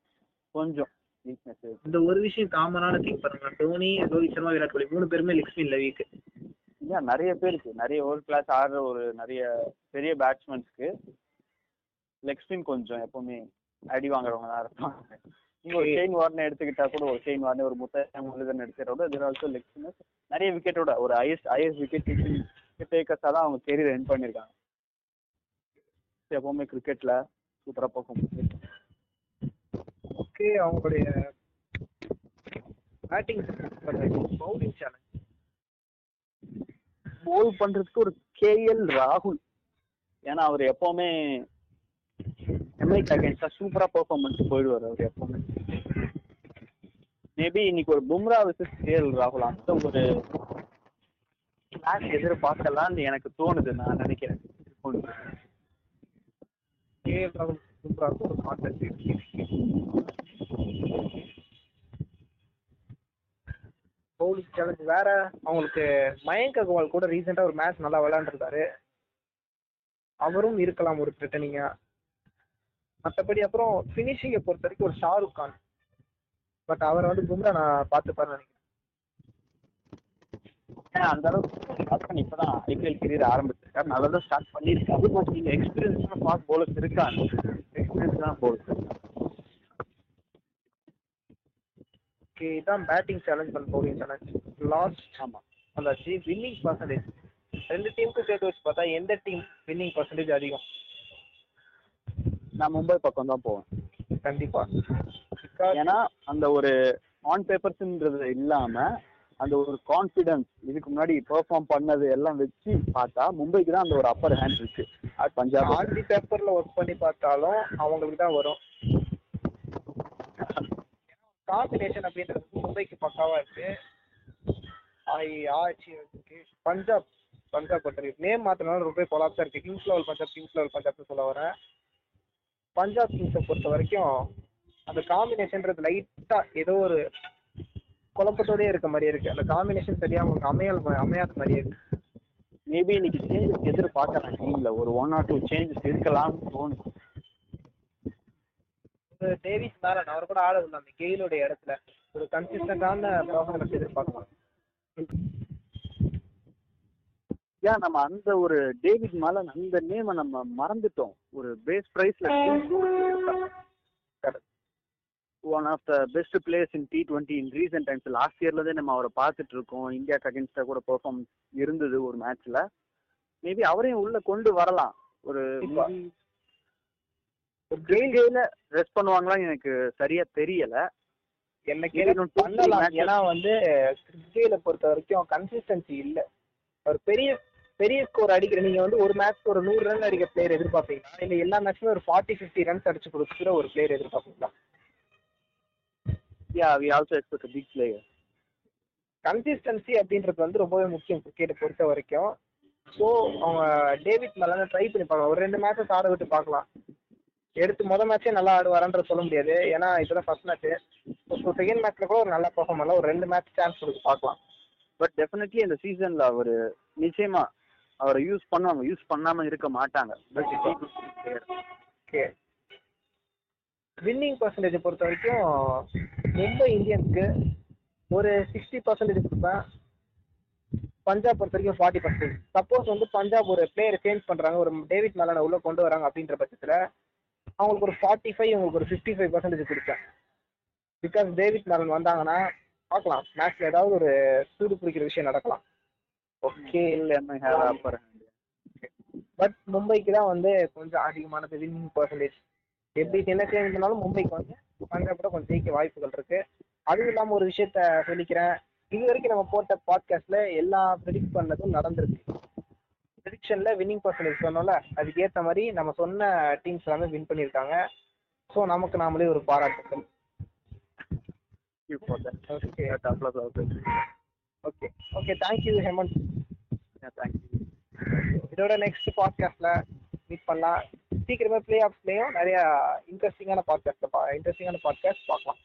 கொஞ்சம் வீக்னஸ் இருக்கு. இந்த ஒரு விஷயம் காமனான திங் பாருங்க. டோனி ரோஹித் சர்மா விராட் கோலி மூணு பேருமே லெக் ஸ்பின்ல வீக் ஏன் நிறைய பேருக்கு நிறைய வேர்ல்ட் கிளாஸ் ஆடுற ஒரு நிறைய பெரிய பேட்ஸ்மேன்ஸ்க்கு லெக் ஸ்பின் கொஞ்சம் எப்பவுமே அடி வாங்குறவங்க தான் இருப்பாங்க. நீங்க ஒரு ஷெயின் வார்னை எடுத்துக்கிட்டா கூட ஒரு ஷெயின் வார்னை ஒரு முத்தையம் முருகன் எடுத்துக்கிறோட இது ஆல்சோ லெக் ஸ்பின்னர்ஸ் நிறைய விக்கெட்டோட ஒரு ஹையஸ்ட் ஹையஸ்ட் விக்கெட் டேக்கர்ஸாக தான் அவங்க கெரியர் என் பண்ணியிருக்காங்க. எப்பவுமே கிரிக்கெட்ல சூப்பரா பர்ஃபார்ம் ஓகே அவங்களுடைய பேட்டிங் பவுலிங் சேலஞ்ச் போல் பண்றதுக்கு ஒரு கேஎல் ராகுல். ஏன்னா அவர் எப்பவுமே எம்ஐக்கு அகேன்ஸ்டா சூப்பரா பெர்ஃபார்ம் பண்ணிட்டு போயிடுவார் அவர் எப்பவுமே மேபி இன்னைக்கு ஒரு பும்ரா விசஸ் கேஎல் ராகுல் அந்த ஒரு மேட்ச் எதிர்பார்க்கலாம்னு எனக்கு தோணுது நான் நினைக்கிறேன் கேஎல் ராகுல் சூப்பராக ஒரு பார்ட்னர்ஷிப் பவுலிங் சேலஞ்ச் வேற அவங்களுக்கு மயங்க் அகர்வால் கூட ரீசெண்டாக ஒரு மேட்ச் நல்லா விளையாண்டுருக்காரு அவரும் இருக்கலாம் ஒரு த்ரெட்டனிங்கா மற்றபடி அப்புறம் ஃபினிஷிங்கை பொறுத்த வரைக்கும் ஒரு ஷாருக் கான். பட் அவரை வந்து பும்ரா நான் பார்த்துப்பாருன்னு நினைக்கிறேன். அந்த அளவுக்கு ஸ்டார்ட் பண்ணி இப்பதான் ஐபிஎல் கெரியர் ஆரம்பிச்சிருக்காரு. நல்லா ஸ்டார்ட் பண்ணியிருக்காரு. பட் நீங்க எக்ஸ்பீரியன்ஸான ஃபாஸ்ட் பவுலர்ஸ் இருக்காங்க. எக்ஸ்பீரியன்ஸான பவுலர்ஸ் ஓகே இதான் பேட்டிங் சேலஞ்ச் பண்ண பவுலிங் சேலஞ்ச் லாஸ்ட் ஆமா. அந்த ஜி வின்னிங் பர்சன்டேஜ் ரெண்டு டீமுக்கும் சேர்த்து வச்சு பார்த்தா எந்த டீம் வின்னிங் பர்சன்டேஜ் அதிகம்? நான் மும்பை பக்கம் தான் போவேன். கண்டிப்பா. ஏன்னா அந்த ஒரு ஆன் பேப்பர்ஸ்ன்றது இல்லாம அந்த ஒரு கான்ஃபிடன்ஸ் இதுக்கு முன்னாடி பெர்ஃபார்ம் பண்ணது எல்லாம் வச்சு பார்த்தா மும்பைக்கு தான் அந்த ஒரு அப்பர் ஹேண்ட் இருக்கு. பஞ்சாப் ஆர்டி பேப்பர்ல ஒர்க் பண்ணி பார்த்தாலும் அவங்களுக்கு தான் வரும். காம்பினேஷன் அப்படின்றது மும்பைக்கு பக்காவா இருக்கு. ஆட்சி இருக்கு பஞ்சாப் பஞ்சாப் பொறுத்தவரைக்கும் நேம் மாத்தினாலும் ரொம்ப கொலாப்ஸா இருக்கு. Kings eleven Punjab Kings eleven பஞ்சாப்னு சொல்ல வரேன். பஞ்சாப் கிங்ஸை பொறுத்த வரைக்கும் அந்த காம்பினேஷன்றது லைட்டா ஏதோ ஒரு குழப்பத்தோடயே இருக்க மாதிரியே இருக்கு. அந்த காம்பினேஷன் சரியா அவங்களுக்கு அமையல் அமையாத மாதிரியே இருக்கு. மேபி இன்னைக்கு சேஞ்சஸ் எதிர்பார்க்கறேன் டீம்ல ஒரு ஒன் ஆர் டூ சேஞ்சஸ் இருக்கலாம்னு தோணுது. டேவிஸ் மேல அவர் கூட ஆட விடலாம் அந்த கெயிலோட இடத்துல ஒரு கன்சிஸ்டன்டான பர்ஃபார்மன்ஸ் எதிர்பார்க்கலாம். ஏன் நம்ம அந்த ஒரு டேவிட் மாலன் அந்த நேமை நம்ம மறந்துட்டோம். ஒரு பேஸ் பிரைஸ்ல one of the best players in T twenty in recent times last இயர்லேருந்தே நம்ம அவரை பார்த்துட்டு இருக்கோம் இந்தியாக்கு அகேன்ஸ்டாக கூட பெர்ஃபார்ம் இருந்தது ஒரு மேட்ச்ல மேபி அவரையும் உள்ள கொண்டு வரலாம். ஒரு. கேல ரெஸ்ட் பண்ணுவாங்களான்னு எனக்கு சரியா தெரியல. என்ன பண்ணலாம். ஏன்னா வந்து கிறிஸ்கேல பொறுத்த வரைக்கும் கன்சிஸ்டன்சி இல்ல. ஒரு பெரிய பெரிய ஸ்கோர் அடிக்கிற நீங்க வந்து ஒரு மேட்ச் ஒரு நூறு ரன் அடிக்கிற பிளேயர் எதிர்பார்ப்பீங்களா? இல்ல எல்லா மேட்ச்மே ஒரு ஃபார்ட்டி ஃபிஃப்டி ரன்ஸ் அடிச்சு கொடுக்குற ஒரு player எதிர்பார்ப்பீங்களா? Yeah we also expect big player consistency அப்படின்றது வந்து ரொம்பவே முக்கியம் கிரிக்கெட்டை பொறுத்த வரைக்கும். ஸோ அவங்க டேவிட் மேலான ட்ரை பண்ணி பார்க்கலாம் ஒரு ரெண்டு மேட்சஸ் ஆட விட்டு பார்க்கலாம் எடுத்து முத மேட்சே நல்லா ஆடுவாரன்ற சொல்ல முடியாது. ஏன்னா இப்பதான் ஃபர்ஸ்ட் மேட்ச் ஸோ செகண்ட் மேட்ச்ல கூட ஒரு நல்ல பெர்ஃபார்ம் பண்ணலாம் ஒரு ரெண்டு மேட்ச் சான்ஸ் கொடுத்து பார்க்கலாம் பட் டெஃபினெட்லி இந்த சீசன்ல அவர் நிச்சயமா அவரை யூஸ் பண்ணுவாங்க யூஸ் பண்ணாம இருக்க மாட்டாங்க. ஓகே வின்னிங் பர்சன்டேஜ் பொறுத்த வரைக்கும் மும்பை இந்தியன்ஸ்க்கு ஒரு சிக்ஸ்டி பர்சன்டேஜ் கொடுப்பேன். பஞ்சாப் பொறுத்த வரைக்கும் ஃபார்ட்டி பர்சன்டேஜ் சப்போஸ் வந்து பஞ்சாப் ஒரு பிளேயரை சேஞ்ச் பண்றாங்க ஒரு டேவிட் மேலான உள்ள கொண்டு வராங்க அப்படின்ற பட்சத்தில் அவங்களுக்கு ஒரு ஃபார்ட்டி ஃபைவ் உங்களுக்கு ஒரு ஃபிஃப்டி ஃபைவ் பர்சன்டேஜ் கொடுப்பேன். பிகாஸ் டேவிட் மேலன் வந்தாங்கன்னா பார்க்கலாம். மேட்ச்ல ஏதாவது ஒரு சூடு பிடிக்கிற விஷயம் நடக்கலாம். ஓகே இல்ல ஹேவ் அப்பர் பட் மும்பைக்கு தான் வந்து கொஞ்சம் அதிகமானது வின்னிங் பர்சன்டேஜ் எப்படி என்ன சேஞ்ச் பண்ணாலும் மும்பைக்கு வந்து பஞ்சாப் கூட கொஞ்சம் ஜெயிக்க வாய்ப்புகள் இருக்கு. அதுவும் இல்லாம ஒரு விஷயத்த சொல்லிக்கிறேன். இது வரைக்கும் நம்ம போட்ட பாட்காஸ்ட்ல எல்லா ப்ரெடிக்ட் பண்ணதும் நடந்திருக்கு. ப்ரெடிக்ஷன்ல வின்னிங் பர்சன்டேஜ் சொன்னோம்ல அதுக்கு ஏத்த மாதிரி நம்ம சொன்ன டீம்ஸ் எல்லாமே வின் பண்ணியிருக்காங்க. ஸோ நமக்கு நாமளே ஒரு பாராட்டுகள் okay okay okay thank you Hemant thank you இதோட நெக்ஸ்ட் பாட்காஸ்ட்ல மீட் பண்ணலாம். சீக்கிரமே பிளே ஆஃப்ஸ்லயும் நிறைய இன்ட்ரெஸ்டிங்கான பாட்காஸ்ட் இன்ட்ரெஸ்டிங்கான பாட்காஸ்ட் பார்க்கலாம்.